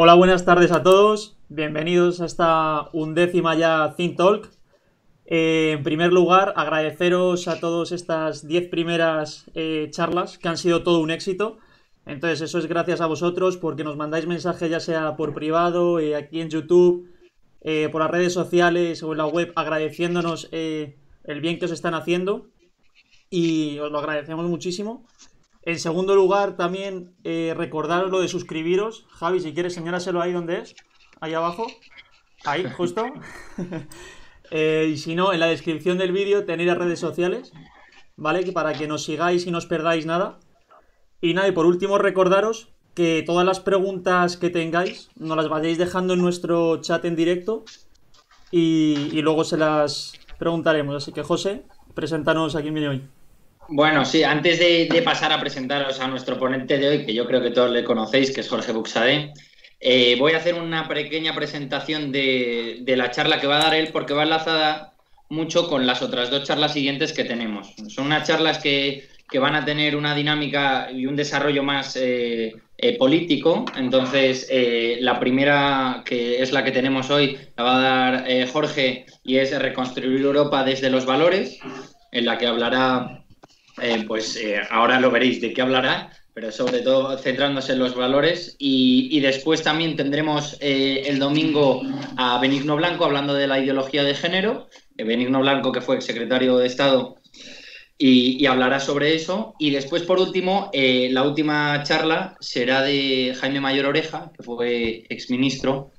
Hola, buenas tardes a todos. Bienvenidos a esta undécima ya Think Talk. Eh, en primer lugar, agradeceros a todos estas 10 primeras eh, charlas que han sido todo un éxito. Entonces, eso es gracias a vosotros porque nos mandáis mensajes ya sea por privado, eh, aquí en YouTube, por las redes sociales o en la web, agradeciéndonos el bien que os están haciendo. Y os lo agradecemos muchísimo. En segundo lugar, también recordaros lo de suscribiros. Javi, si quieres, señóraselo ahí donde es. Ahí abajo. Ahí, justo. Eh, y si no, en la descripción del vídeo tenéis las redes sociales, ¿vale? Que para que nos sigáis y no os perdáis nada. Y nada, y por último recordaros que todas las preguntas que tengáis nos las vayáis dejando en nuestro chat en directo y, luego se las preguntaremos. Así que José, preséntanos a quién viene hoy. Bueno, sí, antes de, pasar a presentaros a nuestro ponente de hoy, que yo creo que todos le conocéis, que es Jorge Buxade, eh, voy a hacer una pequeña presentación de, la charla que va a dar él porque va enlazada mucho con las otras dos charlas siguientes que tenemos. Son unas charlas que, van a tener una dinámica y un desarrollo más eh, eh, político. Entonces, la primera, que es la que tenemos hoy, la va a dar Jorge y es Reconstruir Europa desde los valores, en la que hablará, pues ahora lo veréis de qué hablará, pero sobre todo centrándose en los valores. Y, después también tendremos eh, el domingo a Benigno Blanco hablando de la ideología de género. Eh, Benigno Blanco, que fue secretario de Estado, y, hablará sobre eso. Y después, por último, eh, la última charla será de Jaime Mayor Oreja, que fue exministro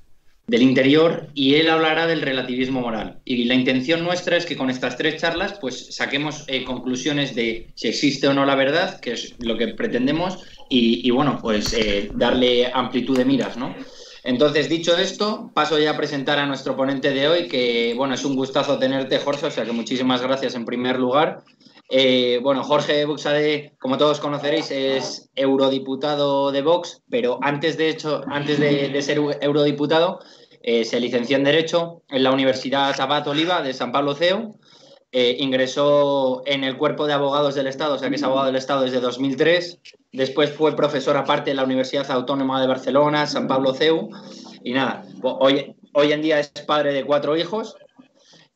del interior y él hablará del relativismo moral. Y la intención nuestra es que con estas tres charlas pues saquemos eh, conclusiones de si existe o no la verdad, que es lo que pretendemos, y, bueno, pues eh, darle amplitud de miras, ¿no? Entonces, dicho esto, paso ya a presentar a nuestro ponente de hoy, que bueno, es un gustazo tenerte, Jorge, o sea que muchísimas gracias en primer lugar. Eh, bueno, Jorge Buxade, como todos conoceréis, es eurodiputado de Vox, pero antes de hecho, antes de ser eurodiputado, eh, se licenció en Derecho en la Universidad Abad Oliva de San Pablo CEO. Eh, ingresó en el Cuerpo de Abogados del Estado, o sea que es abogado del Estado desde 2003. Después fue profesor aparte en la Universidad Autónoma de Barcelona, San Pablo CEU. Y nada, hoy, hoy en día es padre de cuatro hijos.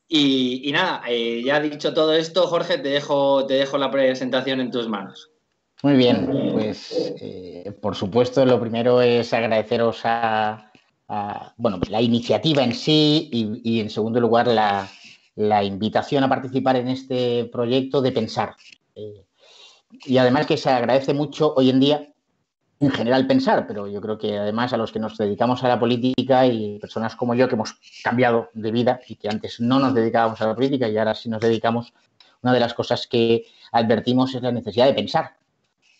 Y, nada, eh, ya dicho todo esto, Jorge, te dejo, te dejo la presentación en tus manos. Muy bien, pues por supuesto lo primero es agradeceros a, bueno, la iniciativa en sí y, en segundo lugar la, invitación a participar en este proyecto de pensar. Eh, y además que se agradece mucho hoy en día en general pensar, pero yo creo que además a los que nos dedicamos a la política y personas como yo que hemos cambiado de vida y que antes no nos dedicábamos a la política y ahora sí nos dedicamos, una de las cosas que advertimos es la necesidad de pensar.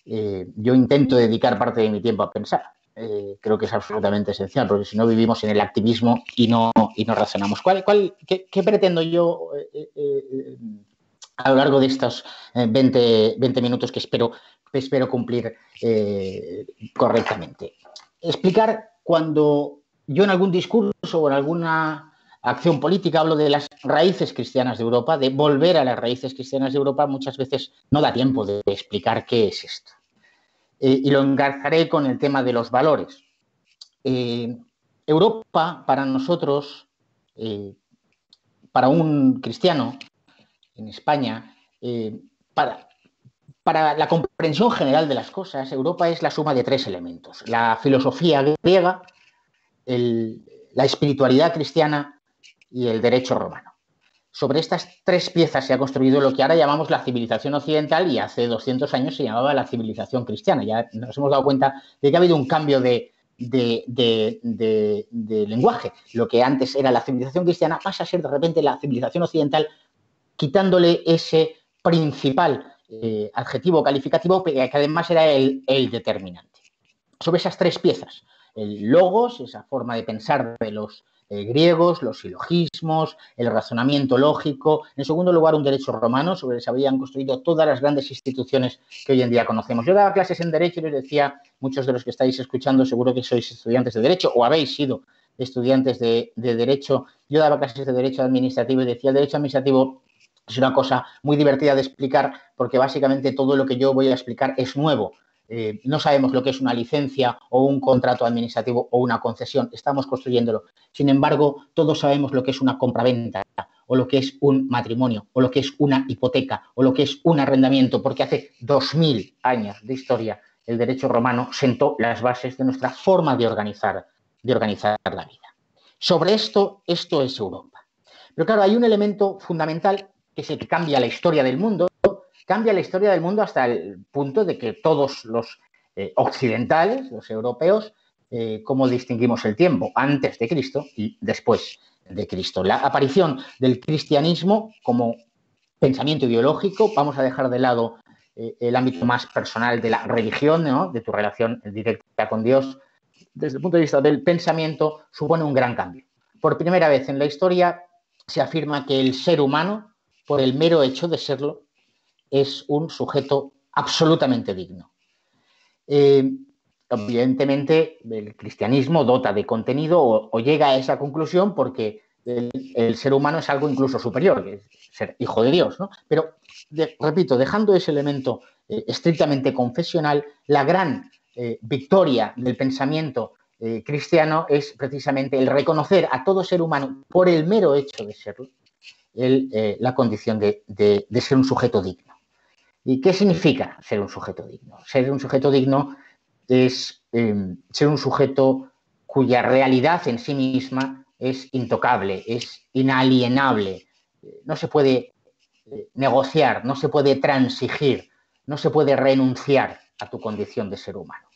Eh, yo intento dedicar parte de mi tiempo a pensar. Eh, creo que es absolutamente esencial, porque si no vivimos en el activismo y no, y no razonamos. ¿Cuál, cuál, qué, pretendo yo eh, eh, a lo largo de estos 20, 20 minutos que espero, espero cumplir correctamente? Explicar cuando yo en algún discurso o en alguna acción política hablo de las raíces cristianas de Europa, de volver a las raíces cristianas de Europa, muchas veces no da tiempo de explicar qué es esto. Eh, y lo engarzaré con el tema de los valores. Eh, Europa, para nosotros, eh, para un cristiano en España, para, para la comprensión general de las cosas, Europa es la suma de tres elementos. La filosofía griega, la espiritualidad cristiana y el derecho romano sobre estas tres piezas se ha construido lo que ahora llamamos la civilización occidental y hace 200 años se llamaba la civilización cristiana. Ya nos hemos dado cuenta de que ha habido un cambio de, lenguaje. Lo que antes era la civilización cristiana pasa a ser de repente la civilización occidental, quitándole ese principal eh, adjetivo calificativo que además era el, el determinante. Sobre esas tres piezas, el logos, esa forma de pensar de los eh, griegos, los silogismos, el razonamiento lógico. En segundo lugar, un derecho romano sobre el que se habían construido todas las grandes instituciones que hoy en día conocemos. Yo daba clases en Derecho y les decía, muchos de los que estáis escuchando, seguro que sois estudiantes de Derecho o habéis sido estudiantes de, Derecho. Yo daba clases de Derecho Administrativo y decía, el Derecho Administrativo es una cosa muy divertida de explicar porque básicamente todo lo que yo voy a explicar es nuevo eh, no sabemos lo que es una licencia o un contrato administrativo o una concesión, estamos construyéndolo. Sin embargo, todos sabemos lo que es una compraventa o lo que es un matrimonio o lo que es una hipoteca o lo que es un arrendamiento, porque hace dos mil años de historia el derecho romano sentó las bases de nuestra forma de organizar, de organizar la vida. Sobre esto, esto es Europa. Pero claro, hay un elemento fundamental que es el que cambia la historia del mundo cambia la historia del mundo hasta el punto de que todos los eh, occidentales, los europeos, eh, cómo distinguimos el tiempo antes de Cristo y después de Cristo. La aparición del cristianismo como pensamiento ideológico, vamos a dejar de lado eh, el ámbito más personal de la religión, de tu relación directa con Dios, desde el punto de vista del pensamiento, supone un gran cambio. Por primera vez en la historia se afirma que el ser humano, por el mero hecho de serlo, es un sujeto absolutamente digno. Eh, evidentemente, el cristianismo dota de contenido o, llega a esa conclusión porque el, ser humano es algo incluso superior, es ser hijo de Dios. Pero, repito, dejando ese elemento eh, estrictamente confesional, la gran eh, victoria del pensamiento cristiano es precisamente el reconocer a todo ser humano por el mero hecho de serlo, la condición de ser un sujeto digno. ¿Y qué significa ser un sujeto digno? Ser un sujeto digno es em, ser un sujeto cuya realidad en sí misma es intocable, es inalienable, no se puede eh, negociar, no se puede transigir, no se puede renunciar a tu condición de ser humano.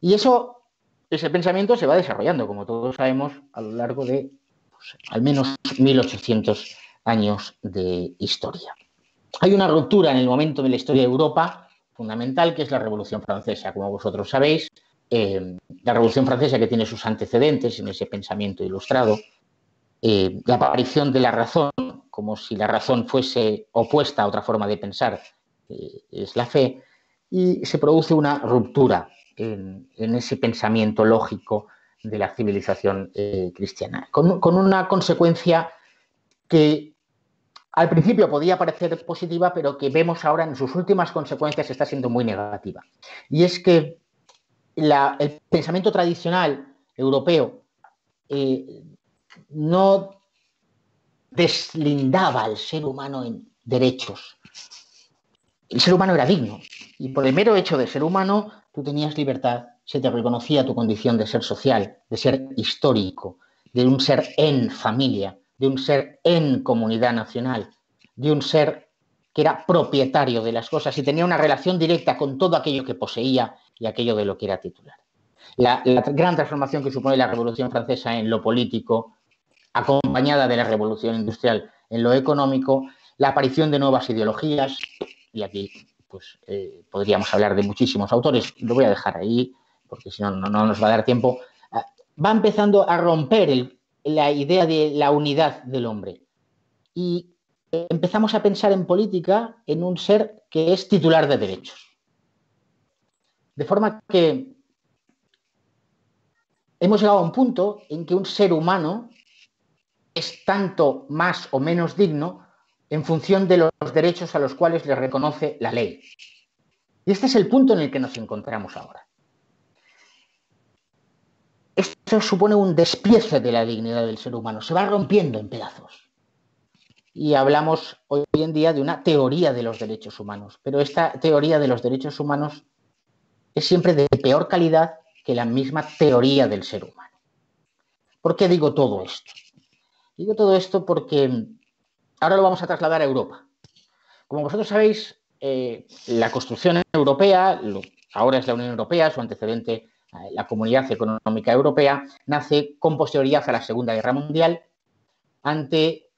Y eso, ese pensamiento se va desarrollando, como todos sabemos, a lo largo de pues, al menos 1800 años de historia. Hay una ruptura en el momento de la historia de Europa fundamental, que es la Revolución Francesa. Como vosotros sabéis, eh, la Revolución Francesa que tiene sus antecedentes en ese pensamiento ilustrado, eh, la aparición de la razón, como si la razón fuese opuesta a otra forma de pensar, eh, es la fe, y se produce una ruptura en, ese pensamiento lógico de la civilización cristiana, con una consecuencia que al principio podía parecer positiva, pero que vemos ahora en sus últimas consecuencias está siendo muy negativa. Y es que el pensamiento tradicional europeo eh, no deslindaba al ser humano en derechos. El ser humano era digno y por el mero hecho de ser humano tú tenías libertad, se te reconocía tu condición de ser social, de ser histórico, de un ser en familia, de un ser en comunidad nacional, de un ser que era propietario de las cosas y tenía una relación directa con todo aquello que poseía y aquello de lo que era titular. La, gran transformación que supone la Revolución Francesa en lo político, acompañada de la Revolución Industrial en lo económico, la aparición de nuevas ideologías, y aquí pues, eh, podríamos hablar de muchísimos autores, lo voy a dejar ahí porque si no, no nos va a dar tiempo, ah, va empezando a romper el, la idea de la unidad del hombre. Y empezamos a pensar en política en un ser que es titular de derechos. De forma que hemos llegado a un punto en que un ser humano es tanto más o menos digno en función de los derechos a los cuales le reconoce la ley. Y este es el punto en el que nos encontramos ahora. Esto supone un despiece de la dignidad del ser humano, se va rompiendo en pedazos. Y hablamos hoy en día de una teoría de los derechos humanos, pero esta teoría de los derechos humanos es siempre de peor calidad que la misma teoría del ser humano. ¿Por qué digo todo esto? Digo todo esto porque ahora lo vamos a trasladar a Europa. Como vosotros sabéis, eh, la construcción europea, ahora es la Unión Europea, su antecedente la Comunidad Económica Europea, nace con posterioridad a la Segunda Guerra Mundial, ante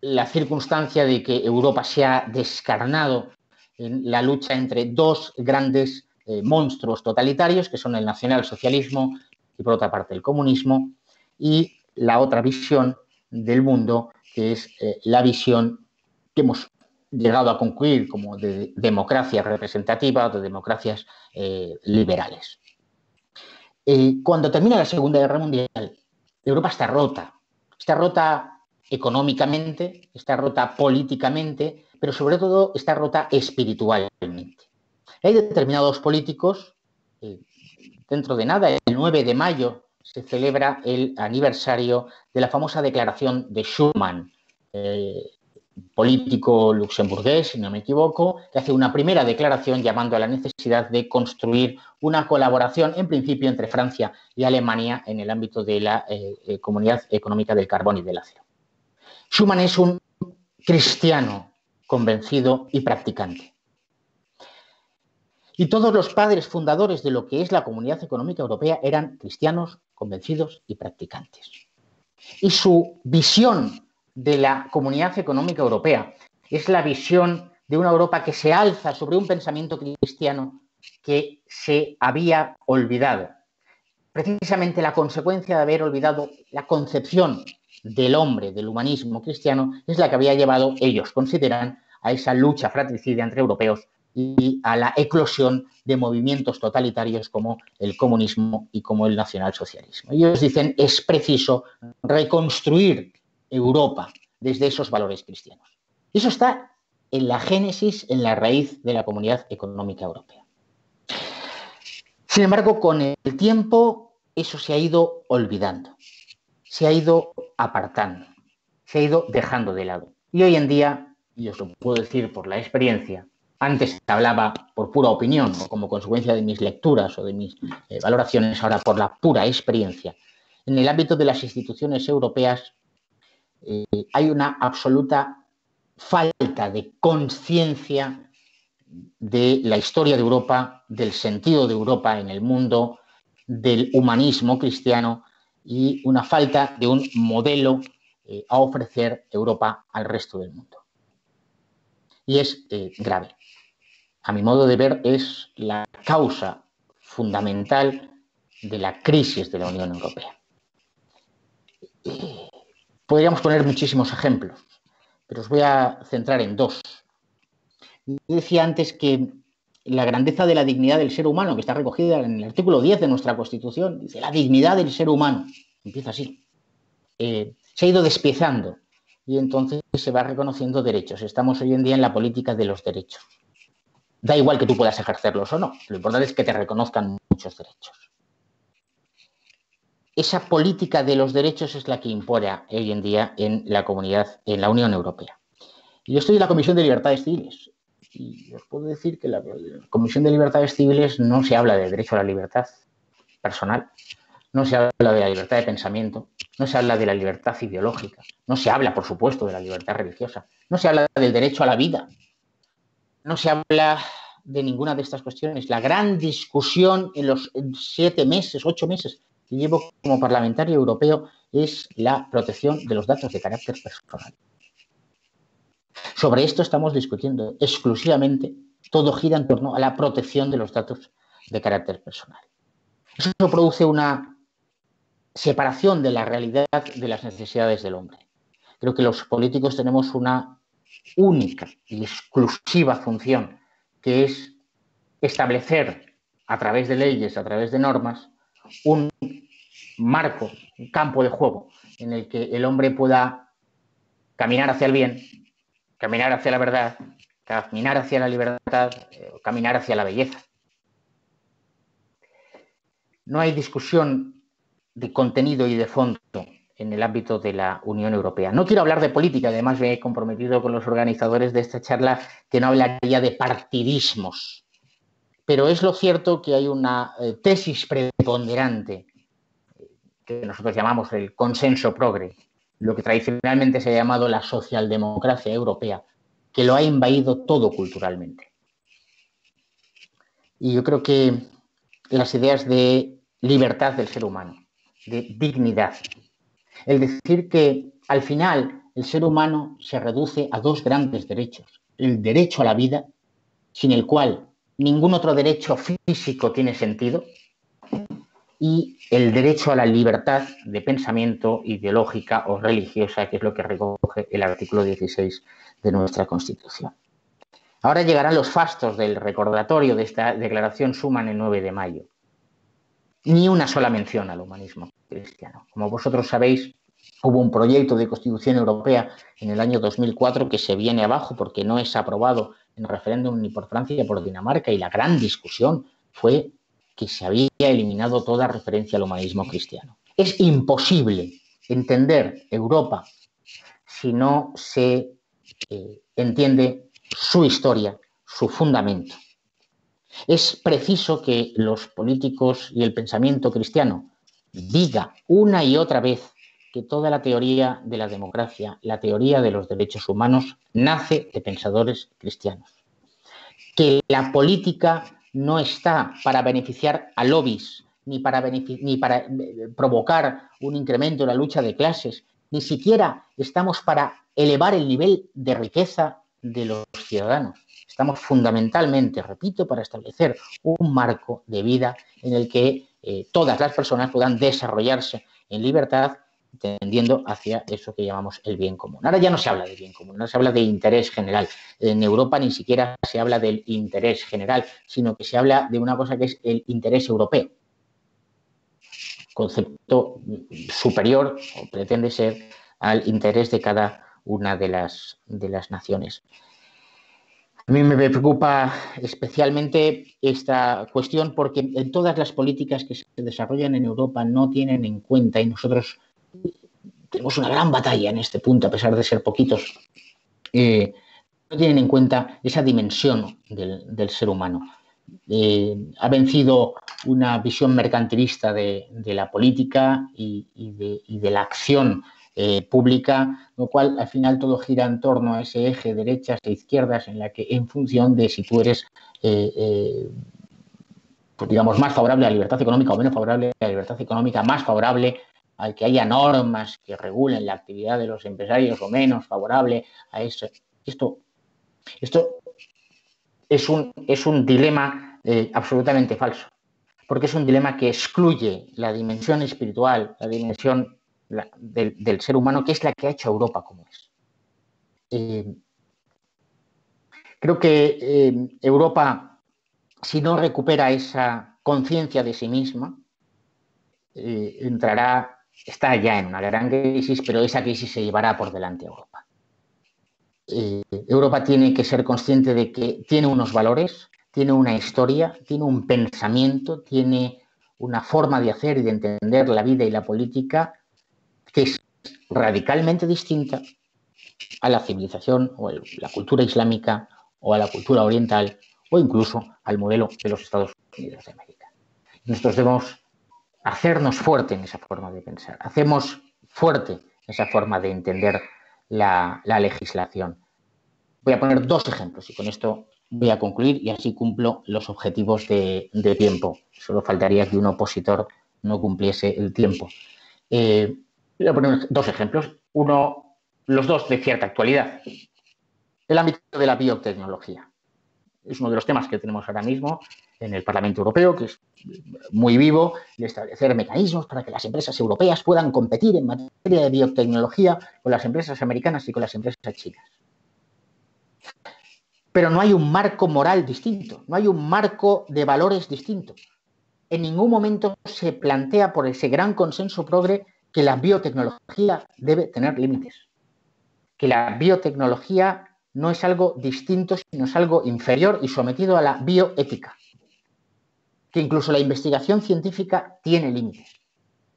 la circunstancia de que Europa se ha descarnado en la lucha entre dos grandes eh, monstruos totalitarios, que son el nacionalsocialismo y por otra parte el comunismo, y la otra visión del mundo, que es eh, la visión que hemos llegado a concluir como de democracia representativa o de democracias eh, liberales. Eh, cuando termina la Segunda Guerra Mundial, Europa está rota. Está rota económicamente, está rota políticamente, pero sobre todo está rota espiritualmente. Hay determinados políticos, eh, dentro de nada, el 9 de mayo se celebra el aniversario de la famosa declaración de Schuman, eh, político luxemburgués, si no me equivoco, que hace una primera declaración llamando a la necesidad de construir una colaboración, en principio, entre Francia y Alemania en el ámbito de la eh, Comunidad Económica del Carbón y del Acero. Schuman es un cristiano convencido y practicante. Y todos los padres fundadores de lo que es la Comunidad Económica Europea eran cristianos convencidos y practicantes. Y su visión de la Comunidad Económica Europea es la visión de una Europa que se alza sobre un pensamiento cristiano que se había olvidado. Precisamente la consecuencia de haber olvidado la concepción del hombre, del humanismo cristiano, es la que había llevado, ellos consideran, a esa lucha fratricida entre europeos y a la eclosión de movimientos totalitarios como el comunismo y como el nacionalsocialismo. Ellos dicen es preciso reconstruir Europa desde esos valores cristianos. Eso está en la génesis, en la raíz de la Comunidad Económica Europea. Sin embargo, con el tiempo eso se ha ido olvidando, se ha ido apartando, se ha ido dejando de lado. Y hoy en día, y os lo puedo decir por la experiencia, antes hablaba por pura opinión o como consecuencia de mis lecturas o de mis eh, valoraciones, ahora por la pura experiencia. En el ámbito de las instituciones europeas eh, hay una absoluta falta de conciencia de la historia de Europa, del sentido de Europa en el mundo, del humanismo cristiano y una falta de un modelo eh, a ofrecer Europa al resto del mundo. Y es grave a mi modo de ver, es la causa fundamental de la crisis de la Unión Europea. Podríamos poner muchísimos ejemplos, pero os voy a centrar en dos. Yo decía antes que la grandeza de la dignidad del ser humano, que está recogida en el artículo 10 de nuestra Constitución, dice la dignidad del ser humano, empieza así, eh, se ha ido despiezando y entonces se va reconociendo derechos. Estamos hoy en día en la política de los derechos. Da igual que tú puedas ejercerlos o no, lo importante es que te reconozcan muchos derechos. Esa política de los derechos es la que impone hoy en día en la comunidad, en la Unión Europea. Yo estoy en la Comisión de Libertades Civiles y os puedo decir que la Comisión de Libertades Civiles no se habla de derecho a la libertad personal, no se habla de la libertad de pensamiento, no se habla de la libertad ideológica, no se habla, por supuesto, de la libertad religiosa, no se habla del derecho a la vida, no se habla de ninguna de estas cuestiones. La gran discusión en los siete meses, ocho meses que llevo como parlamentario europeo es la protección de los datos de carácter personal. Sobre esto estamos discutiendo exclusivamente, todo gira en torno a la protección de los datos de carácter personal. Eso produce una separación de la realidad de las necesidades del hombre. Creo que los políticos tenemos una única y exclusiva función, que es establecer a través de leyes, a través de normas, un marco, un campo de juego en el que el hombre pueda caminar hacia el bien, caminar hacia la verdad, caminar hacia la libertad, eh, caminar hacia la belleza. No hay discusión de contenido y de fondo en el ámbito de la Unión Europea. No quiero hablar de política, además me he comprometido con los organizadores de esta charla que no hablaría de partidismos, pero es lo cierto que hay una eh, tesis preponderante que nosotros llamamos el consenso progre, lo que tradicionalmente se ha llamado la socialdemocracia europea, que lo ha invadido todo culturalmente. Y yo creo que las ideas de libertad del ser humano, de dignidad, el decir que al final el ser humano se reduce a dos grandes derechos. El derecho a la vida, sin el cual ningún otro derecho físico tiene sentido, y el derecho a la libertad de pensamiento ideológica o religiosa, que es lo que recoge el artículo 16 de nuestra Constitución. Ahora llegarán los fastos del recordatorio de esta declaración Suman el 9 de mayo. Ni una sola mención al humanismo cristiano. Como vosotros sabéis, Hubo un proyecto de constitución europea en el año 2004 que se viene abajo porque no es aprobado en referéndum ni por Francia ni por Dinamarca y la gran discusión fue que se había eliminado toda referencia al humanismo cristiano. Es imposible entender Europa si no se eh, entiende su historia, su fundamento. Es preciso que los políticos y el pensamiento cristiano diga una y otra vez que toda la teoría de la democracia, la teoría de los derechos humanos, nace de pensadores cristianos. Que la política no está para beneficiar a lobbies, ni para, ni para eh, provocar un incremento en la lucha de clases, ni siquiera estamos para elevar el nivel de riqueza de los ciudadanos. Estamos fundamentalmente, repito, para establecer un marco de vida en el que eh, todas las personas puedan desarrollarse en libertad tendiendo hacia eso que llamamos el bien común. Ahora ya no se habla de bien común, ahora se habla de interés general. En Europa ni siquiera se habla del interés general, sino que se habla de una cosa que es el interés europeo. Concepto superior, o pretende ser, al interés de cada una de las, de las naciones. A mí me preocupa especialmente esta cuestión porque en todas las políticas que se desarrollan en Europa no tienen en cuenta, y nosotros tenemos una gran batalla en este punto, a pesar de ser poquitos, eh, no tienen en cuenta esa dimensión del, ser humano. Eh, ha vencido una visión mercantilista de, la política y, de, la acción eh, pública, lo cual al final todo gira en torno a ese eje derechas e izquierdas en la que en función de si tú eres pues digamos, más favorable a la libertad económica o menos favorable a la libertad económica, más favorable al que haya normas que regulen la actividad de los empresarios o menos favorable a eso. Esto, esto es, un, es un dilema eh, absolutamente falso, porque es un dilema que excluye la dimensión espiritual, la dimensión del, ser humano, que es la que ha hecho Europa como es. Eh, creo que eh, Europa, si no recupera esa conciencia de sí misma, entrará está ya en una gran crisis, pero esa crisis se llevará por delante a Europa. Eh, Europa tiene que ser consciente de que tiene unos valores, tiene una historia, tiene un pensamiento, tiene una forma de hacer y de entender la vida y la política que es radicalmente distinta a la civilización o la cultura islámica o a la cultura oriental o incluso al modelo de los Estados Unidos de América. Nosotros debemos hacernos fuerte en esa forma de pensar, hacemos fuerte esa forma de entender la, legislación. Voy a poner dos ejemplos y con esto voy a concluir y así cumplo los objetivos de, tiempo. Solo faltaría que un opositor no cumpliese el tiempo. Eh, voy a poner dos ejemplos, uno, los dos de cierta actualidad. El ámbito de la biotecnología. Es uno de los temas que tenemos ahora mismo en el Parlamento Europeo, que es muy vivo, de establecer mecanismos para que las empresas europeas puedan competir en materia de biotecnología con las empresas americanas y con las empresas chinas. Pero no hay un marco moral distinto, no hay un marco de valores distinto. En ningún momento se plantea por ese gran consenso progre que la biotecnología debe tener límites, que la biotecnología no es algo distinto, sino es algo inferior y sometido a la bioética que incluso la investigación científica tiene límites.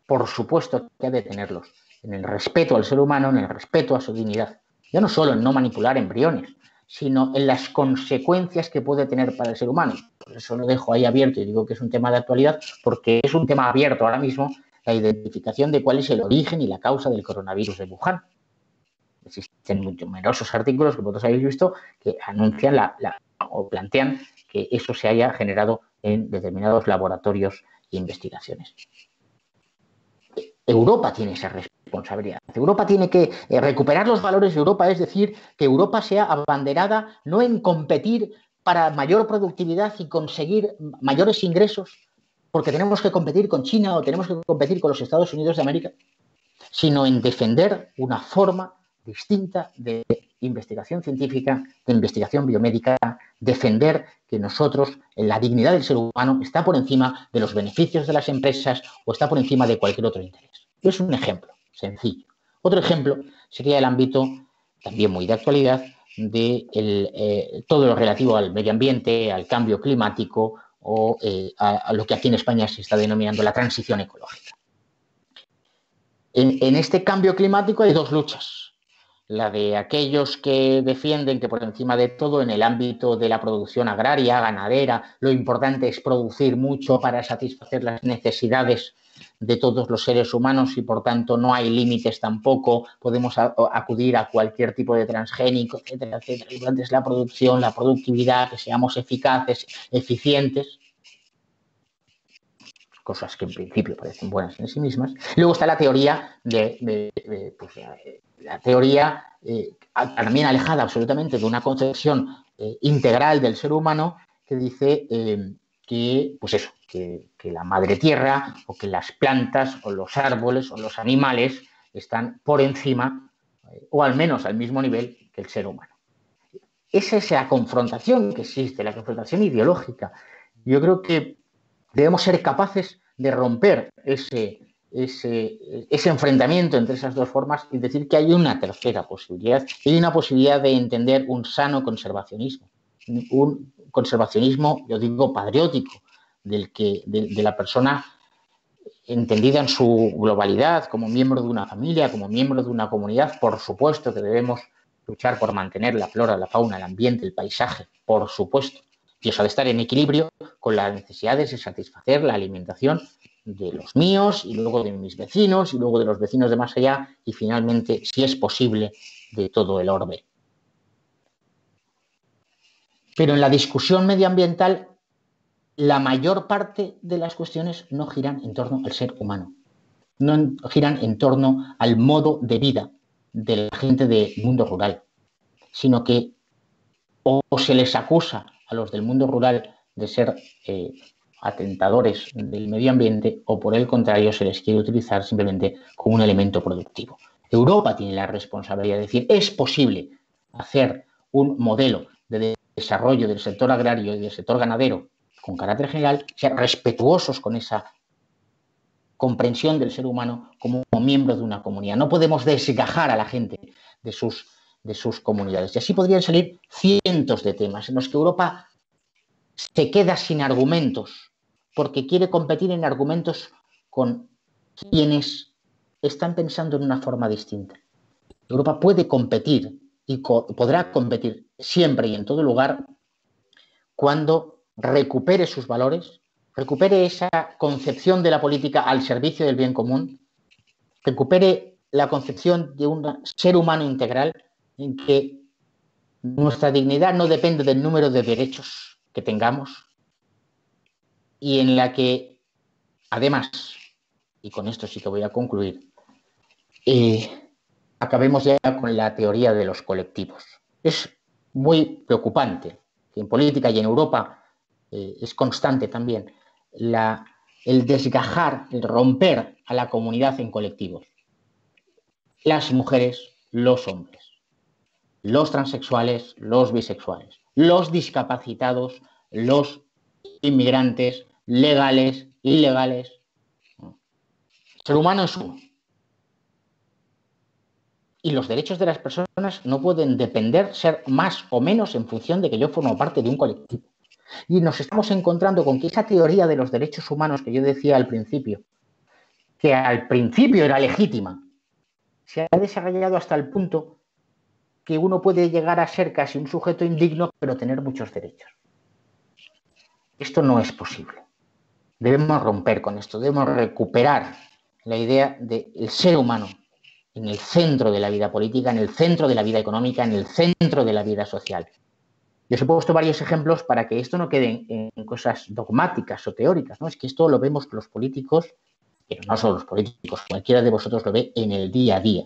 Por supuesto que ha de tenerlos, en el respeto al ser humano, en el respeto a su dignidad. Ya no solo en no manipular embriones, sino en las consecuencias que puede tener para el ser humano. Por eso lo dejo ahí abierto y digo que es un tema de actualidad, porque es un tema abierto ahora mismo la identificación de cuál es el origen y la causa del coronavirus de Wuhan. Existen numerosos artículos que vosotros habéis visto que anuncian la, o plantean que eso se haya generado en determinados laboratorios e investigaciones. Europa tiene esa responsabilidad. Europa tiene que eh, recuperar los valores de Europa, es decir, que Europa sea abanderada no en competir para mayor productividad y conseguir mayores ingresos, porque tenemos que competir con China o tenemos que competir con los Estados Unidos de América, sino en defender una forma distinta de investigación científica, de investigación biomédica, defender que nosotros, la dignidad del ser humano, está por encima de los beneficios de las empresas o está por encima de cualquier otro interés. Es un ejemplo sencillo. Otro ejemplo sería el ámbito, también muy de actualidad, de eh, todo lo relativo al medio ambiente, al cambio climático o eh, a, lo que aquí en España se está denominando la transición ecológica. en este cambio climático hay dos luchas la de aquellos que defienden que por encima de todo en el ámbito de la producción agraria, ganadera, lo importante es producir mucho para satisfacer las necesidades de todos los seres humanos y por tanto no hay límites tampoco, podemos acudir a cualquier tipo de transgénico, etcétera, etcétera. Importante es la producción, la productividad, que seamos eficaces, eficientes cosas que en principio parecen buenas en sí mismas. Luego está la teoría de, pues, la teoría eh, también alejada absolutamente de una concepción eh, integral del ser humano que dice eh, que, pues eso, que, la madre tierra o que las plantas o los árboles o los animales están por encima o al menos al mismo nivel que el ser humano. Esa es la confrontación que existe, la confrontación ideológica. Yo creo que debemos ser capaces de romper ese, ese, enfrentamiento entre esas dos formas y decir que hay una tercera posibilidad, hay una posibilidad de entender un sano conservacionismo, un conservacionismo, yo digo, patriótico, del que, de, la persona entendida en su globalidad, como miembro de una familia, como miembro de una comunidad, por supuesto que debemos luchar por mantener la flora, la fauna, el ambiente, el paisaje, por supuesto. Y eso de estar en equilibrio con las necesidades de satisfacer la alimentación de los míos y luego de mis vecinos y luego de los vecinos de más allá y finalmente, si es posible, de todo el orbe. Pero en la discusión medioambiental, la mayor parte de las cuestiones no giran en torno al ser humano, no giran en torno al modo de vida de la gente del mundo rural, sino que o se les acusa a los del mundo rural de ser eh, atentadores del medio ambiente o por el contrario se les quiere utilizar simplemente como un elemento productivo. Europa tiene la responsabilidad de decir, es posible hacer un modelo de desarrollo del sector agrario y del sector ganadero con carácter general, ser respetuosos con esa comprensión del ser humano como miembro de una comunidad. No podemos desgajar a la gente de sus, de sus comunidades. Y así podrían salir cientos de temas en los que Europa se queda sin argumentos porque quiere competir en argumentos con quienes están pensando en una forma distinta. Europa puede competir y podrá competir siempre y en todo lugar cuando recupere sus valores, recupere esa concepción de la política al servicio del bien común, recupere la concepción de un ser humano integral en que nuestra dignidad no depende del número de derechos que tengamos, y en la que, además, y con esto sí que voy a concluir, eh, acabemos ya con la teoría de los colectivos. Es muy preocupante que en política y en Europa eh, es constante también el desgajar, el romper a la comunidad en colectivos. Las mujeres, los hombres, los transexuales, los bisexuales, los discapacitados, los inmigrantes, legales, ilegales. El ser humano es uno. Y los derechos de las personas no pueden depender, ser más o menos en función de que yo formo parte de un colectivo. Y nos estamos encontrando con que esa teoría de los derechos humanos que yo decía al principio, que al principio era legítima, se ha desarrollado hasta el punto que uno puede llegar a ser casi un sujeto indigno, pero tener muchos derechos. Esto no es posible. Debemos romper con esto, debemos recuperar la idea del ser humano en el centro de la vida política, en el centro de la vida económica, en el centro de la vida social. Yo os he puesto varios ejemplos para que esto no quede en, cosas dogmáticas o teóricas, ¿no? Es que esto lo vemos los políticos, pero no solo los políticos, cualquiera de vosotros lo ve en el día a día.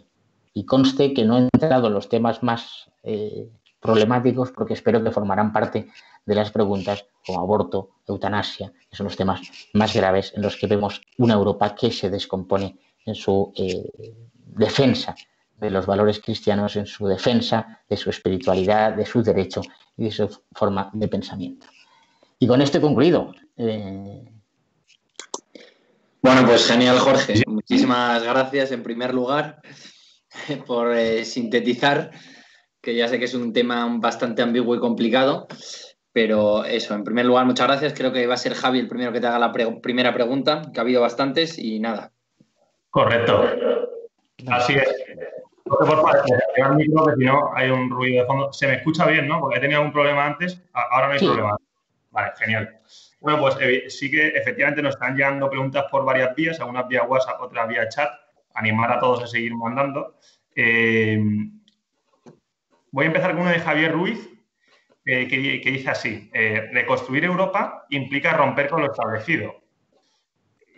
Y conste que no he entrado en los temas más eh, problemáticos porque espero que formarán parte de las preguntas como aborto, eutanasia, que son los temas más graves en los que vemos una Europa que se descompone en su eh, defensa de los valores cristianos, en su defensa de su espiritualidad, de su derecho y de su forma de pensamiento. Y con esto he concluido. Eh, bueno, pues genial, Jorge. Muchísimas gracias en primer lugar. por eh, sintetizar, que ya sé que es un tema bastante ambiguo y complicado. Pero eso, en primer lugar, muchas gracias. Creo que va a ser Javi el primero que te haga la primera pregunta, que ha habido bastantes y nada. Correcto. Así es. Por favor, el micro, que si no hay un ruido de fondo. Se me escucha bien, ¿no? Porque he tenido algún problema antes. Ahora no hay problema. Vale, genial. Bueno, pues eh, sí que efectivamente nos están llegando preguntas por varias vías, algunas vía WhatsApp, otras vía chat. Animar a todos a seguir mandando. Eh, voy a empezar con una de Javier Ruiz, eh, que, dice así, eh, reconstruir Europa implica romper con lo establecido.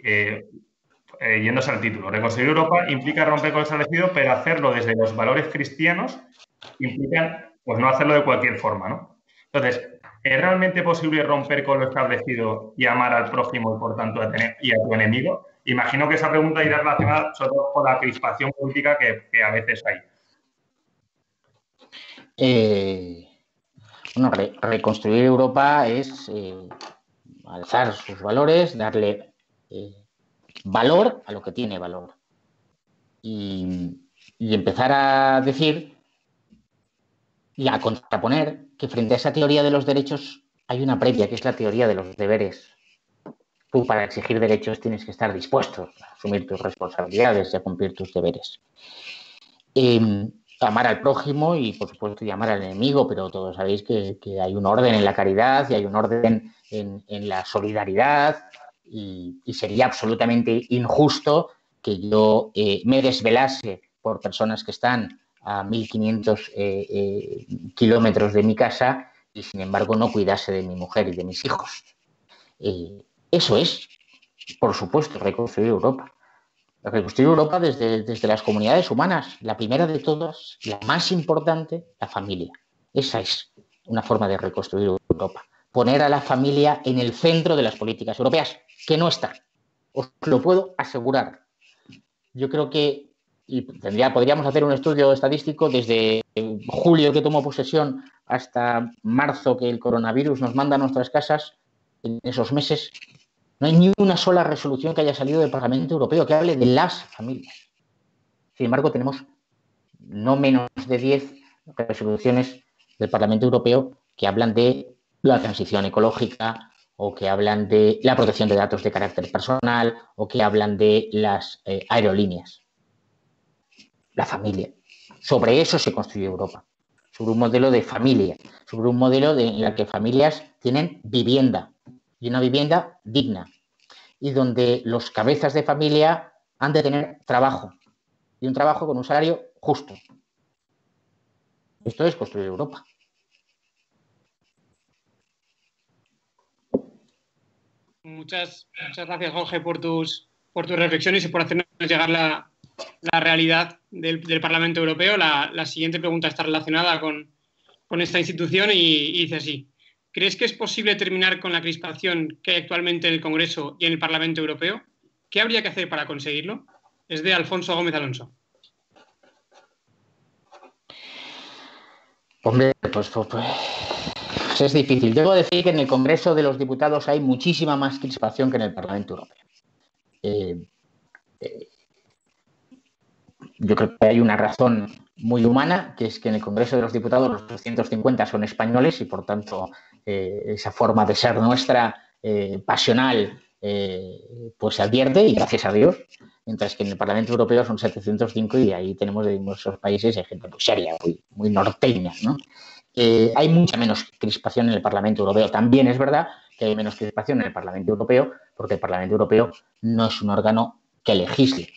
Eh, yéndose al título, reconstruir Europa implica romper con lo establecido, pero hacerlo desde los valores cristianos implica pues no hacerlo de cualquier forma, ¿no? Entonces, ¿es realmente posible romper con lo establecido y amar al prójimo y por tanto a, y a tu enemigo? Imagino que esa pregunta irá relacionada sobre todo con la crispación política que a veces hay. Eh, bueno, reconstruir Europa es eh, alzar sus valores, darle eh, valor a lo que tiene valor. Y, empezar a decir y a contraponer que frente a esa teoría de los derechos hay una previa, que es la teoría de los deberes. Tú para exigir derechos tienes que estar dispuesto a asumir tus responsabilidades y a cumplir tus deberes. Em, amar al prójimo y, por supuesto, llamar al enemigo, pero todos sabéis que, hay un orden en la caridad y hay un orden en, la solidaridad y, sería absolutamente injusto que yo eh, me desvelase por personas que están a 1.500 eh, eh, kilómetros de mi casa y, sin embargo, no cuidase de mi mujer y de mis hijos. eso es, por supuesto, reconstruir Europa reconstruir Europa desde, desde las comunidades humanas. La primera de todas, la más importante, la familia. Esa es una forma de reconstruir Europa. Poner a la familia en el centro de las políticas europeas, que no está. Os lo puedo asegurar. Yo creo que, y tendría, podríamos hacer un estudio estadístico desde julio que tomó posesión hasta marzo que el coronavirus nos manda a nuestras casas, en esos meses no hay ni una sola resolución que haya salido del Parlamento Europeo que hable de las familias. Sin embargo, tenemos no menos de 10 resoluciones del Parlamento Europeo que hablan de la transición ecológica o que hablan de la protección de datos de carácter personal o que hablan de las eh, aerolíneas. La familia. Sobre eso se construye Europa. Sobre un modelo de familia, sobre un modelo de, en el que familias tienen vivienda, y una vivienda digna y donde los cabezas de familia han de tener trabajo y un trabajo con un salario justo. Esto es construir Europa. Muchas, muchas gracias, Jorge, por tus, por tus reflexiones y por hacernos llegar la, realidad del, Parlamento Europeo. La, siguiente pregunta está relacionada con, esta institución y dice así. ¿Crees que es posible terminar con la crispación que hay actualmente en el Congreso y en el Parlamento Europeo? ¿Qué habría que hacer para conseguirlo? Es de Alfonso Gómez Alonso. Hombre, pues, pues, pues, es difícil. Debo decir que en el Congreso de los Diputados hay muchísima más crispación que en el Parlamento Europeo. Eh, eh, yo creo que hay una razón muy humana, que es que en el Congreso de los Diputados los 350 son españoles y por tanto eh, esa forma de ser nuestra eh, pasional eh, pues se advierte y gracias a Dios, mientras que en el Parlamento Europeo son 705 y ahí tenemos de nuestros países gente muy seria, muy, norteña. hay mucha menos crispación en el Parlamento Europeo. También es verdad que hay menos crispación en el Parlamento Europeo porque el Parlamento Europeo no es un órgano que legisle,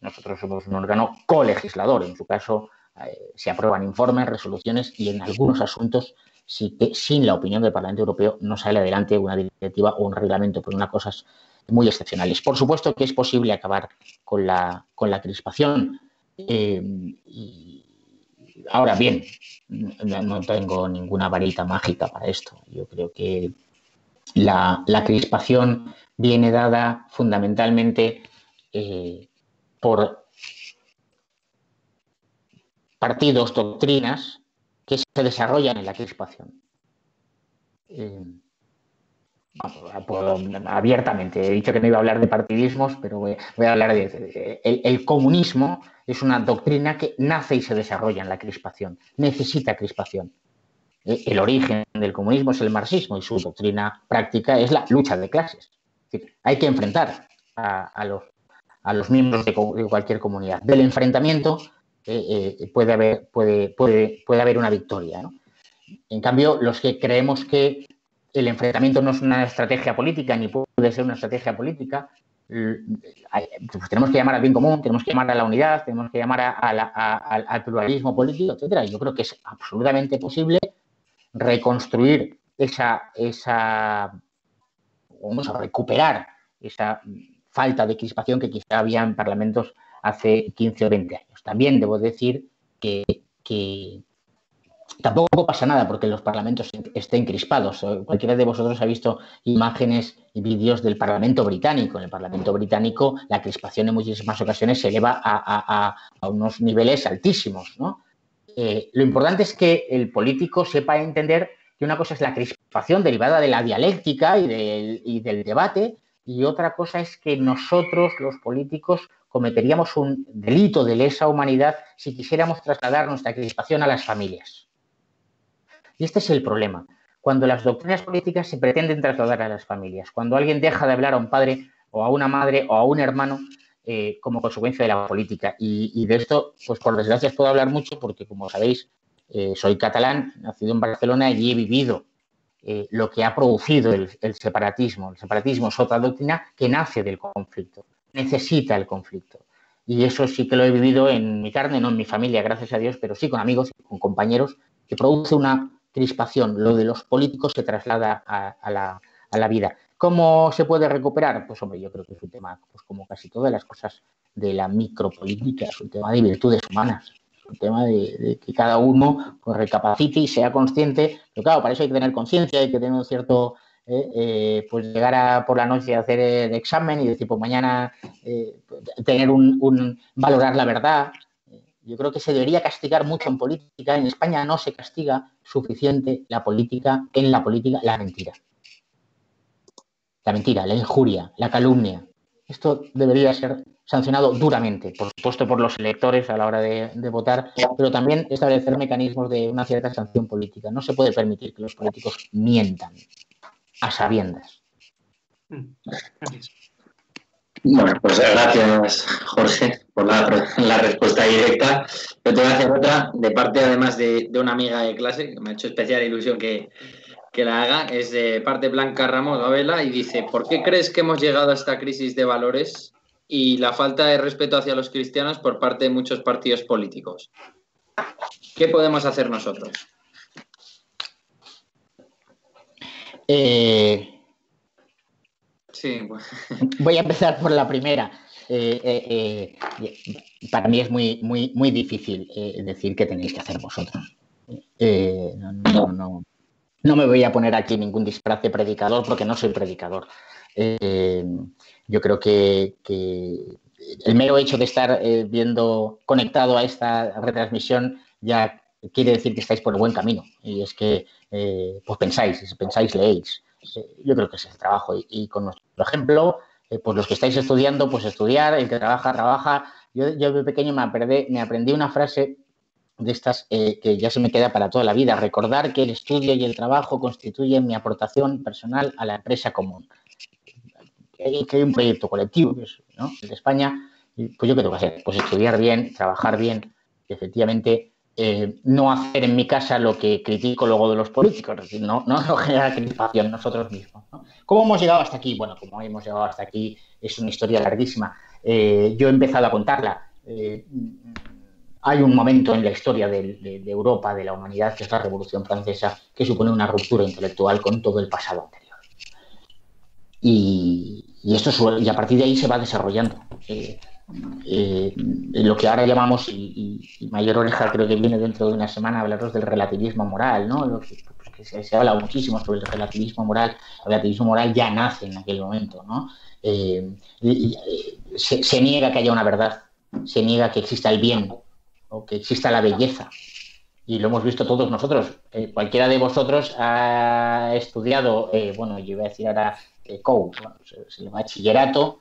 nosotros somos un órgano colegislador. En su caso, eh, se aprueban informes, resoluciones y en algunos asuntos sin la opinión del Parlamento Europeo no sale adelante una directiva o un reglamento por unas cosas muy excepcionales. Por supuesto que es posible acabar con la, con la crispación. Eh, ahora bien, no, tengo ninguna varita mágica para esto. Yo creo que la, crispación viene dada fundamentalmente eh, por partidos, doctrinas que se desarrollan en la crispación. Eh, abiertamente. He dicho que no iba a hablar de partidismos, pero voy, a hablar de, el, comunismo es una doctrina que nace y se desarrolla en la crispación. Necesita crispación. E, el origen del comunismo es el marxismo y su doctrina práctica es la lucha de clases. hay que enfrentar a, los, miembros de, cualquier comunidad. Del enfrentamiento eh, eh, puede, haber, puede, puede, puede haber una victoria. En cambio, los que creemos que el enfrentamiento no es una estrategia política ni puede ser una estrategia política. Pues tenemos que llamar al bien común, tenemos que llamar a la unidad, tenemos que llamar al pluralismo político, etcétera. Yo creo que es absolutamente posible reconstruir esa, esa, vamos a recuperar esa falta de crispación que quizá había en parlamentos hace 15 o 20 años. También debo decir que, Tampoco pasa nada porque los parlamentos estén crispados. Cualquiera de vosotros ha visto imágenes y vídeos del Parlamento británico. En el Parlamento británico la crispación en muchísimas ocasiones se eleva a, unos niveles altísimos. Eh, lo importante es que el político sepa entender que una cosa es la crispación derivada de la dialéctica y del debate y otra cosa es que nosotros, los políticos, cometeríamos un delito de lesa humanidad si quisiéramos trasladar nuestra crispación a las familias. Y este es el problema. Cuando las doctrinas políticas se pretenden trasladar a las familias, cuando alguien deja de hablar a un padre o a una madre o a un hermano eh, como consecuencia de la política. Y, de esto, pues por desgracia, puedo hablar mucho porque, como sabéis, eh, soy catalán, nacido en Barcelona y he vivido eh, lo que ha producido el, separatismo. El separatismo es otra doctrina que nace del conflicto, necesita el conflicto. Y eso sí que lo he vivido en mi carne, no en mi familia, gracias a Dios, pero sí con amigos, con compañeros, que produce una crispación. Lo de los políticos se traslada a, la, vida. ¿Cómo se puede recuperar? Pues hombre, yo creo que es un tema, pues como casi todas las cosas de la micropolítica, es un tema de virtudes humanas, es un tema de, que cada uno pues, recapacite y sea consciente, pero claro, para eso hay que tener conciencia, hay que tener un cierto, eh, eh, pues llegar a, por la noche a hacer el examen y decir, pues mañana eh, tener un, un, valorar la verdad, yo creo que se debería castigar mucho en política. En España no se castiga suficiente la política, en la política, la mentira. La mentira, la injuria, la calumnia. Esto debería ser sancionado duramente, por supuesto por los electores a la hora de, votar, pero también establecer mecanismos de una cierta sanción política. No se puede permitir que los políticos mientan a sabiendas. Mm, bueno, pues gracias, Jorge, por la, respuesta directa. Yo te voy a hacer otra, de parte además de, una amiga de clase, que me ha hecho especial ilusión que, la haga, es de parte Blanca Ramos Gabela y dice, ¿por qué crees que hemos llegado a esta crisis de valores y la falta de respeto hacia los cristianos por parte de muchos partidos políticos? ¿Qué podemos hacer nosotros? Eh, Voy a empezar por la primera. Eh, eh, eh, para mí es muy, muy, muy difícil decir qué tenéis que hacer vosotros. No, me voy a poner aquí ningún disfraz predicador porque no soy predicador. yo creo que, el mero hecho de estar viendo conectado a esta retransmisión ya quiere decir que estáis por el buen camino. Y es que pues pensáis, pensáis, leéis. yo creo que es el trabajo. y con nuestro ejemplo, eh, pues los que estáis estudiando, pues estudiar, el que trabaja, trabaja. Yo, yo de pequeño me, aprendí, una frase de estas eh, que ya se me queda para toda la vida, recordar que el estudio y el trabajo constituyen mi aportación personal a la empresa común. Que hay, un proyecto colectivo, ¿no? España, pues yo qué tengo que hacer, pues estudiar bien, trabajar bien, efectivamente eh, no hacer en mi casa lo que critico luego de los políticos, es decir, no, no, no generar crispación nosotros mismos. ¿Cómo hemos llegado hasta aquí? Bueno, como hemos llegado hasta aquí es una historia larguísima. Eh, yo he empezado a contarla. Eh, hay un momento en la historia de, Europa, de la humanidad, que es la Revolución Francesa, que supone una ruptura intelectual con todo el pasado anterior. Y, esto y a partir de ahí se va desarrollando. Lo que ahora llamamos, y, Mayor Oreja creo que viene dentro de una semana hablaros del relativismo moral, ¿no? que, se, ha hablado muchísimo sobre el relativismo moral. El relativismo moral ya nace en aquel momento, ¿no? Eh, se, niega que haya una verdad, se niega que exista el bien o que exista la belleza. y lo hemos visto todos nosotros. Eh, cualquiera de vosotros ha estudiado, eh, bueno, yo iba a decir ahora eh, COU, el bachillerato,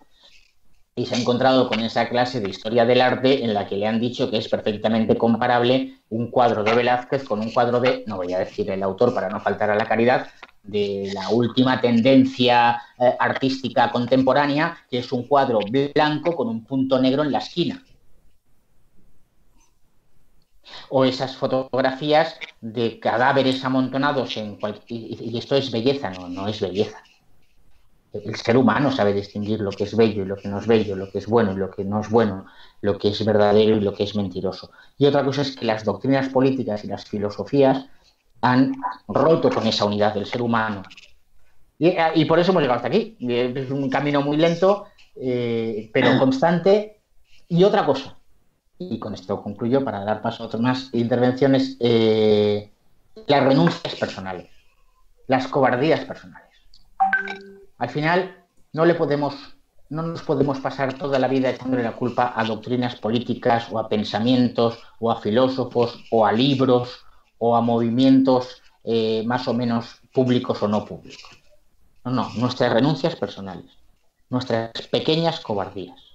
y se ha encontrado con esa clase de historia del arte en la que le han dicho que es perfectamente comparable un cuadro de Velázquez con un cuadro de, no voy a decir el autor para no faltar a la caridad, de la última tendencia artística contemporánea, que es un cuadro blanco con un punto negro en la esquina o esas fotografías de cadáveres amontonados en cualquier... Y esto es belleza, no, no es belleza. El ser humano sabe distinguir lo que es bello y lo que no es bello, lo que es bueno y lo que no es bueno, lo que es verdadero y lo que es mentiroso. Y otra cosa es que las doctrinas políticas y las filosofías han roto con esa unidad del ser humano. Y, por eso hemos llegado hasta aquí. Es un camino muy lento, eh, pero constante. Y otra cosa, y con esto concluyo para dar paso a otras más intervenciones, eh, las renuncias personales, las cobardías personales. Al final, no le podemos, no nos podemos pasar toda la vida echándole la culpa a doctrinas políticas o a pensamientos o a filósofos o a libros o a movimientos eh, más o menos públicos o no públicos. No, no, nuestras renuncias personales, nuestras pequeñas cobardías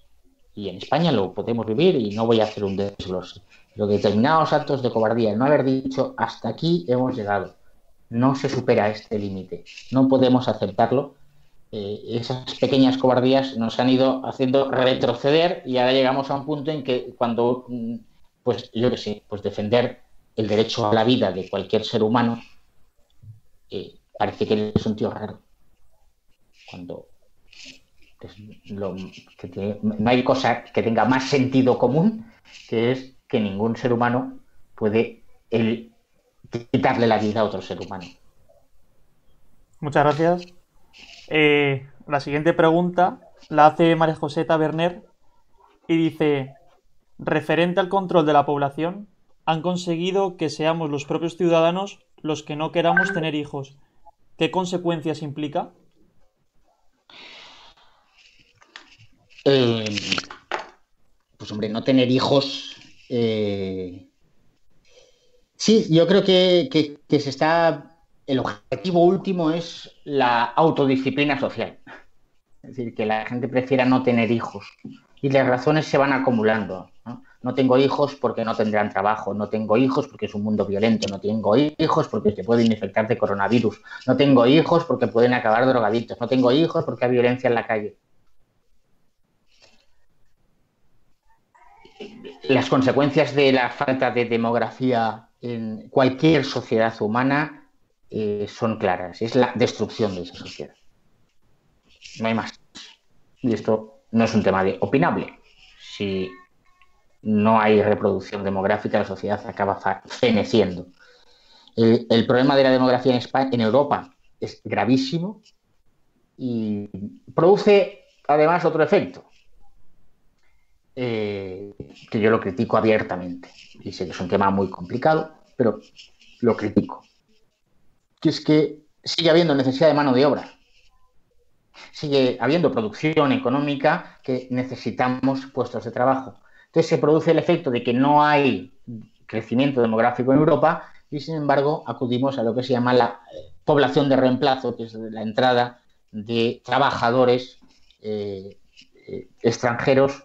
y en España lo podemos vivir y no voy a hacer un desglose. Lo determinados actos de cobardía, no haber dicho hasta aquí hemos llegado, no se supera este límite, no podemos aceptarlo. Eh, esas pequeñas cobardías nos han ido haciendo retroceder y ahora llegamos a un punto en que cuando, mm, pues yo qué sé, pues defender el derecho a la vida de cualquier ser humano, eh, parece que es un tío raro. Cuando no hay cosa que tenga más sentido común que es que ningún ser humano puede quitarle la vida a otro ser humano. Muchas gracias. Eh, la siguiente pregunta la hace María José Taberner y dice, referente al control de la población, han conseguido que seamos los propios ciudadanos los que no queramos tener hijos. ¿Qué consecuencias implica? Eh, pues hombre, no tener hijos. Eh, sí, yo creo que, se está. El objetivo último es la autodisciplina social. Es decir, que la gente prefiera no tener hijos. Y las razones se van acumulando. ¿no? tengo hijos porque no tendrán trabajo, no tengo hijos porque es un mundo violento, no tengo hijos porque te pueden infectar de coronavirus, no tengo hijos porque pueden acabar drogaditos, no tengo hijos porque hay violencia en la calle. las consecuencias de la falta de demografía en cualquier sociedad humana eh, son claras. Es la destrucción de esa sociedad. No hay más. Y esto no es un tema de opinable. Si no hay reproducción demográfica, la sociedad acaba feneciendo. El, problema de la demografía en, España, en Europa es gravísimo y produce además otro efecto eh, que yo lo critico abiertamente. Y sé que es un tema muy complicado, pero lo critico. Que es que sigue habiendo necesidad de mano de obra. Sigue habiendo producción económica que necesitamos puestos de trabajo. Entonces se produce el efecto de que no hay crecimiento demográfico en Europa y sin embargo acudimos a lo que se llama la eh, población de reemplazo, que es la entrada de trabajadores eh, extranjeros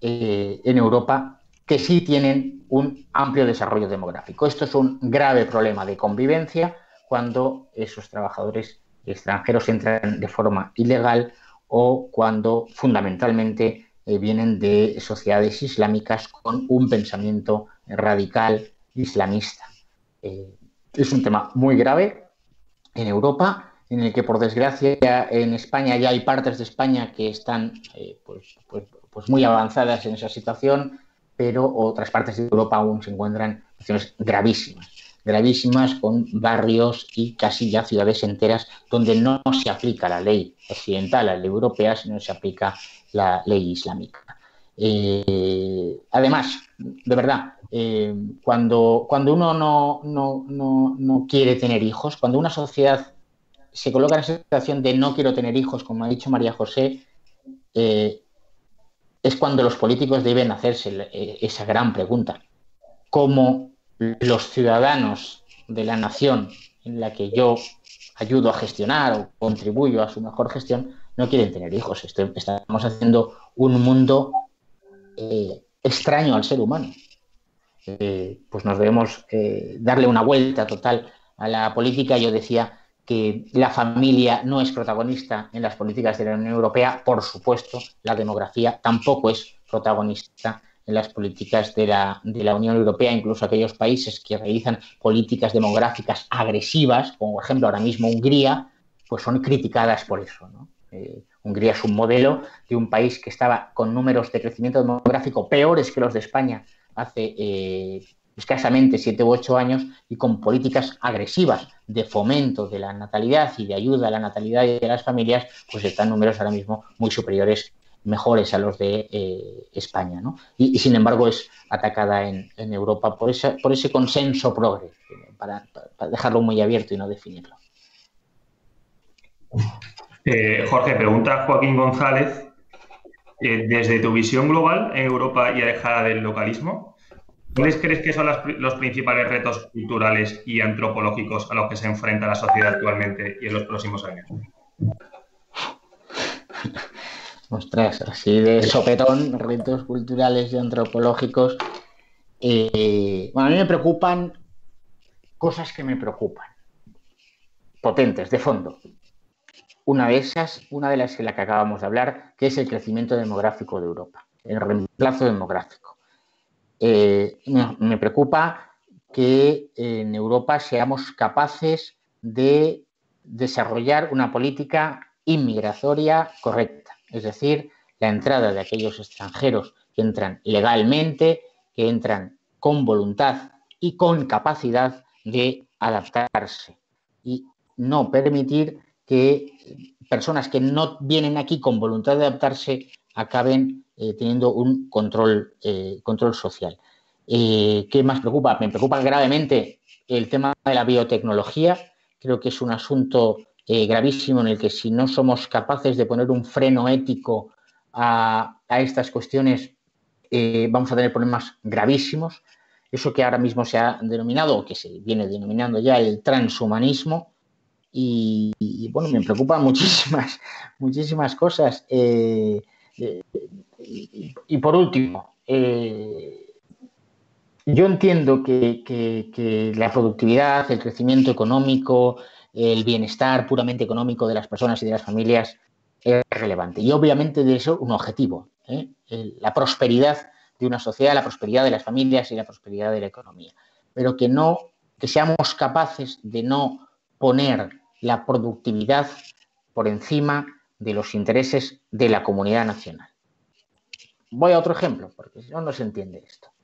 eh, en Europa que sí tienen un amplio desarrollo demográfico. Esto es un grave problema de convivencia cuando esos trabajadores extranjeros entran de forma ilegal o cuando fundamentalmente eh, vienen de sociedades islámicas con un pensamiento radical islamista. Eh, es un tema muy grave en Europa, en el que por desgracia en España ya hay partes de España que están pues, pues, pues muy avanzadas en esa situación, pero otras partes de Europa aún se encuentran en situaciones gravísimas, gravísimas con barrios y casi ya ciudades enteras donde no se aplica la ley occidental, la ley europea, sino se aplica la ley islámica. Eh, además, de verdad, eh, cuando, cuando uno no, no, quiere tener hijos, cuando una sociedad se coloca en esa situación de no quiero tener hijos, como ha dicho María José, eh, es cuando los políticos deben hacerse esa gran pregunta. ¿Cómo los ciudadanos de la nación en la que yo ayudo a gestionar o contribuyo a su mejor gestión, no quieren tener hijos. estamos haciendo un mundo eh, extraño al ser humano. Eh, pues nos debemos eh, darle una vuelta total a la política. Yo decía que la familia no es protagonista en las políticas de la Unión Europea. Por supuesto, la demografía tampoco es protagonista en las políticas de la, de la, Unión Europea, incluso aquellos países que realizan políticas demográficas agresivas, como por ejemplo ahora mismo Hungría, pues son criticadas por eso. Eh, Hungría es un modelo de un país que estaba con números de crecimiento demográfico peores que los de España hace eh, escasamente siete u ocho años y con políticas agresivas de fomento de la natalidad y de ayuda a la natalidad y de las familias, pues están números ahora mismo muy superiores mejores a los de eh, España. ¿no? Y, sin embargo es atacada en, Europa por, esa, por ese consenso progre, para, dejarlo muy abierto y no definirlo. Eh, Jorge, pregunta Joaquín González. Eh, desde tu visión global en Europa y alejada del localismo, ¿cuáles crees que son los principales retos culturales y antropológicos a los que se enfrenta la sociedad actualmente y en los próximos años? Ostras, así de sopetón, retos culturales y antropológicos. Eh, bueno, a mí me preocupan cosas que me preocupan, potentes, de fondo. Una de esas, una de las que la que acabamos de hablar, que es el crecimiento demográfico de Europa, el reemplazo demográfico. Eh, me preocupa que en Europa seamos capaces de desarrollar una política inmigratoria correcta es decir, la entrada de aquellos extranjeros que entran legalmente, que entran con voluntad y con capacidad de adaptarse y no permitir que personas que no vienen aquí con voluntad de adaptarse acaben eh, teniendo un control, eh, control social. Eh, ¿Qué más preocupa? Me preocupa gravemente el tema de la biotecnología. Creo que es un asunto eh, gravísimo en el que si no somos capaces de poner un freno ético a, estas cuestiones, eh, vamos a tener problemas gravísimos. Eso que ahora mismo se ha denominado, o que se viene denominando ya el transhumanismo, y, bueno, me preocupan muchísimas, muchísimas cosas. Eh, y, por último, yo entiendo que, la productividad, el crecimiento económico, el bienestar puramente económico de las personas y de las familias es relevante. Y obviamente de eso un objetivo, ¿eh? la prosperidad de una sociedad, la prosperidad de las familias y la prosperidad de la economía. Pero que no, que seamos capaces de no poner la productividad por encima de los intereses de la comunidad nacional. Voy a otro ejemplo, porque si no, no se entiende esto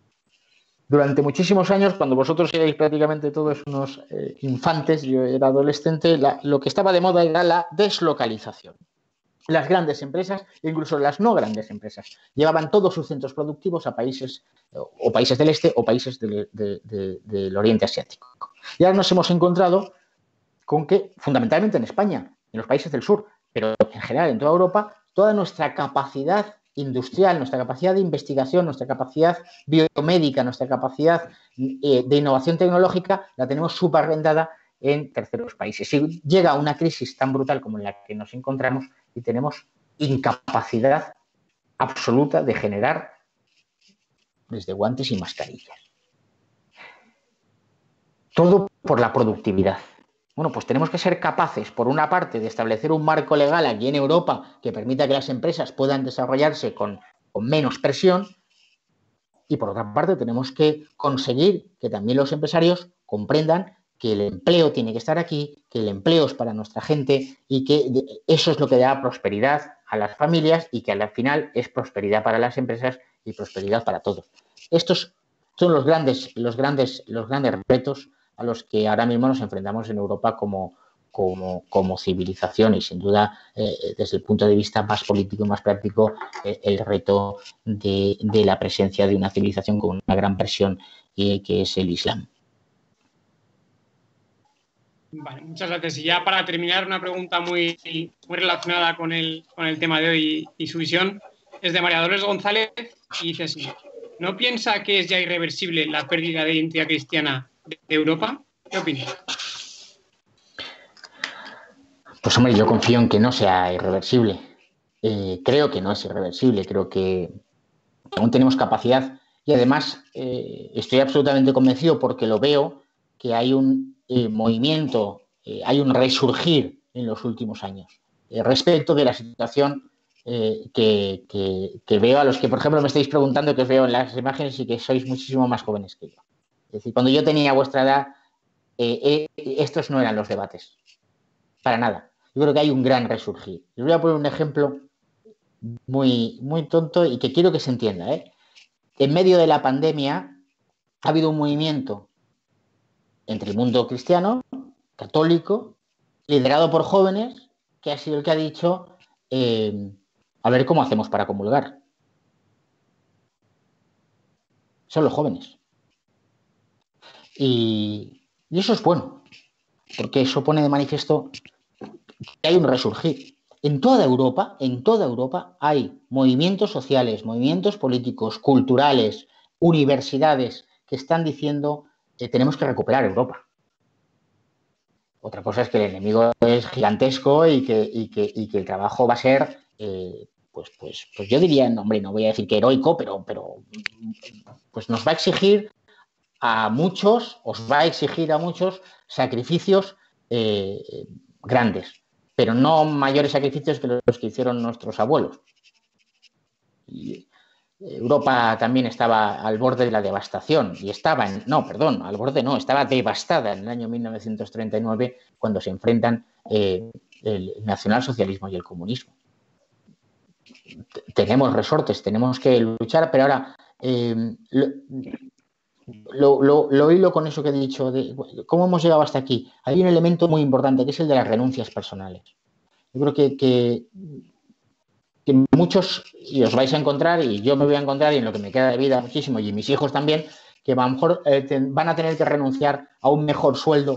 durante muchísimos años, cuando vosotros erais prácticamente todos unos eh, infantes, yo era adolescente, lo que estaba de moda era la deslocalización. Las grandes empresas, incluso las no grandes empresas, llevaban todos sus centros productivos a países o países del este o países del Oriente Asiático. Y ahora nos hemos encontrado con que, fundamentalmente en España, en los países del sur, pero en general en toda Europa, toda nuestra capacidad industrial, nuestra capacidad de investigación, nuestra capacidad biomédica, nuestra capacidad eh, de innovación tecnológica, la tenemos subarrendada en terceros países. Si llega una crisis tan brutal como en la que nos encontramos y tenemos incapacidad absoluta de generar desde guantes y mascarillas. Todo por la productividad. Bueno, pues tenemos que ser capaces, por una parte, de establecer un marco legal aquí en Europa que permita que las empresas puedan desarrollarse con, menos presión. Y por otra parte, tenemos que conseguir que también los empresarios comprendan que el empleo tiene que estar aquí, que el empleo es para nuestra gente y que eso es lo que da prosperidad a las familias y que al final es prosperidad para las empresas y prosperidad para todos. Estos son los grandes, los grandes, los grandes retos a los que ahora mismo nos enfrentamos en Europa como, como, civilización y sin duda eh, desde el punto de vista más político y más práctico eh, el reto de, la presencia de una civilización con una gran presión eh, que es el Islam. Vale, muchas gracias. Y ya para terminar, una pregunta muy, muy relacionada con el, con el tema de hoy y su visión es de María Dolores González y dice así. ¿no piensa que es ya irreversible la pérdida de identidad cristiana de Europa? ¿Qué opina? Pues hombre, yo confío en que no sea irreversible. Eh, creo que no es irreversible, creo que aún tenemos capacidad y además eh, estoy absolutamente convencido porque lo veo que hay un eh, movimiento, hay un resurgir en los últimos años respecto de la situación que, que, veo a los que, por ejemplo, me estáis preguntando, que os veo en las imágenes y que sois muchísimo más jóvenes que yo. Es decir, cuando yo tenía vuestra edad, estos no eran los debates, para nada. Yo creo que hay un gran resurgir. Les voy a poner un ejemplo muy, muy tonto y que quiero que se entienda. ¿eh? En medio de la pandemia ha habido un movimiento entre el mundo cristiano, católico, liderado por jóvenes, que ha sido el que ha dicho, eh, a ver cómo hacemos para comulgar. Son los jóvenes. Y, y eso es bueno, porque eso pone de manifiesto que hay un resurgir. En toda Europa, en toda Europa hay movimientos sociales, movimientos políticos, culturales, universidades que están diciendo que tenemos que recuperar Europa. Otra cosa es que el enemigo es gigantesco y que, que, el trabajo va a ser, eh, pues, pues, pues yo diría, hombre, no voy a decir que heroico, pero, pero pues nos va a exigir a muchos, os va a exigir a muchos sacrificios eh, grandes pero no mayores sacrificios que los que hicieron nuestros abuelos. Europa también estaba al borde de la devastación y estaba, en, no, perdón, al borde no, estaba devastada en el año 1939 cuando se enfrentan eh, el nacionalsocialismo y el comunismo. Tenemos resortes, tenemos que luchar, pero ahora eh, lo, lo, hilo con eso que he dicho, de cómo hemos llegado hasta aquí. Hay un elemento muy importante que es el de las renuncias personales. Yo creo que, que, muchos, y os vais a encontrar, y yo me voy a encontrar, y en lo que me queda de vida muchísimo, y mis hijos también, que a lo mejor eh, van a tener que renunciar a un mejor sueldo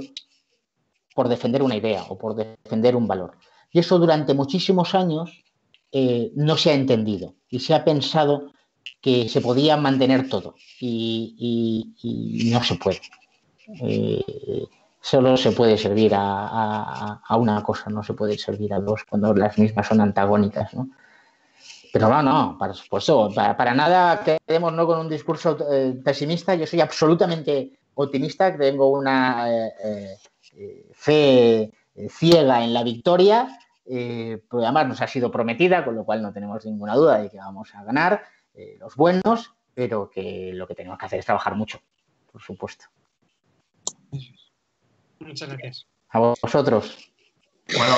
por defender una idea o por defender un valor. Y eso durante muchísimos años eh, no se ha entendido y se ha pensado que se podía mantener todo y, no se puede. Eh, solo se puede servir a, una cosa, no se puede servir a dos cuando las mismas son antagónicas. ¿no? Pero no, no, para supuesto, para, nada quedemos ¿no? con un discurso eh, pesimista. Yo soy absolutamente optimista, tengo una eh, fe ciega en la victoria. Pues además nos ha sido prometida, con lo cual no tenemos ninguna duda de que vamos a ganar. Eh, los buenos, pero que lo que tenemos que hacer es trabajar mucho, por supuesto. Muchas gracias. A vosotros. Bueno,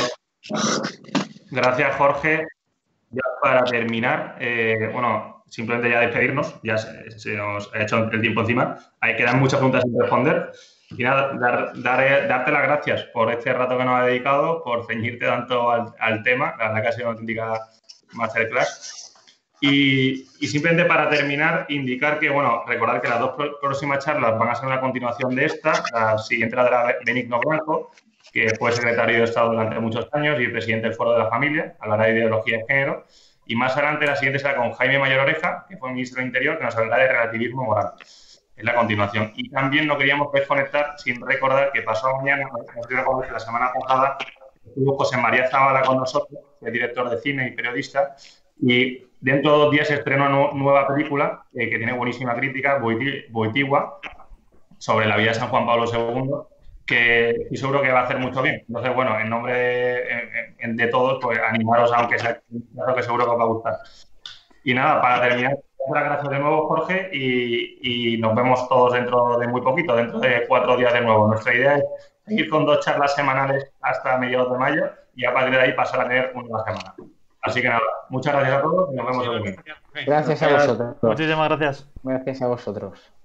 gracias Jorge. Ya para terminar, eh, bueno, simplemente ya despedirnos, ya se, nos ha hecho el tiempo encima. Hay quedan muchas preguntas sin responder. Y nada, darte las gracias por este rato que nos ha dedicado, por ceñirte tanto al, tema. La verdad que ha sido una auténtica masterclass. Y, simplemente para terminar, indicar que, bueno, recordar que las dos próximas charlas van a ser una continuación de esta. La siguiente la de Benigno Blanco, que fue secretario de Estado durante muchos años y presidente del Foro de la Familia, hablará de ideología de género. Y más adelante, la siguiente será con Jaime Mayor Oreja, que fue ministro del Interior, que nos hablará de relativismo moral. Es la continuación. Y también no queríamos desconectar sin recordar que pasó mañana, la semana pasada, estuvo José María Zavala con nosotros, que es director de cine y periodista, y dentro de dos días se estrena una nueva película eh, que tiene buenísima crítica, Boitigua, sobre la vida de San Juan Pablo II, que y seguro que va a hacer mucho bien. Entonces, bueno, en nombre de, todos, pues animaros, aunque sea claro que seguro que os va a gustar. Y nada, para terminar, gracias de nuevo, Jorge, y, y, nos vemos todos dentro de muy poquito, dentro de cuatro días de nuevo. Nuestra idea es seguir con dos charlas semanales hasta mediados de mayo y a partir de ahí pasar a tener una semana. Así que nada, muchas gracias a todos y nos vemos el Gracias a vosotros. Muchísimas gracias. Gracias a vosotros.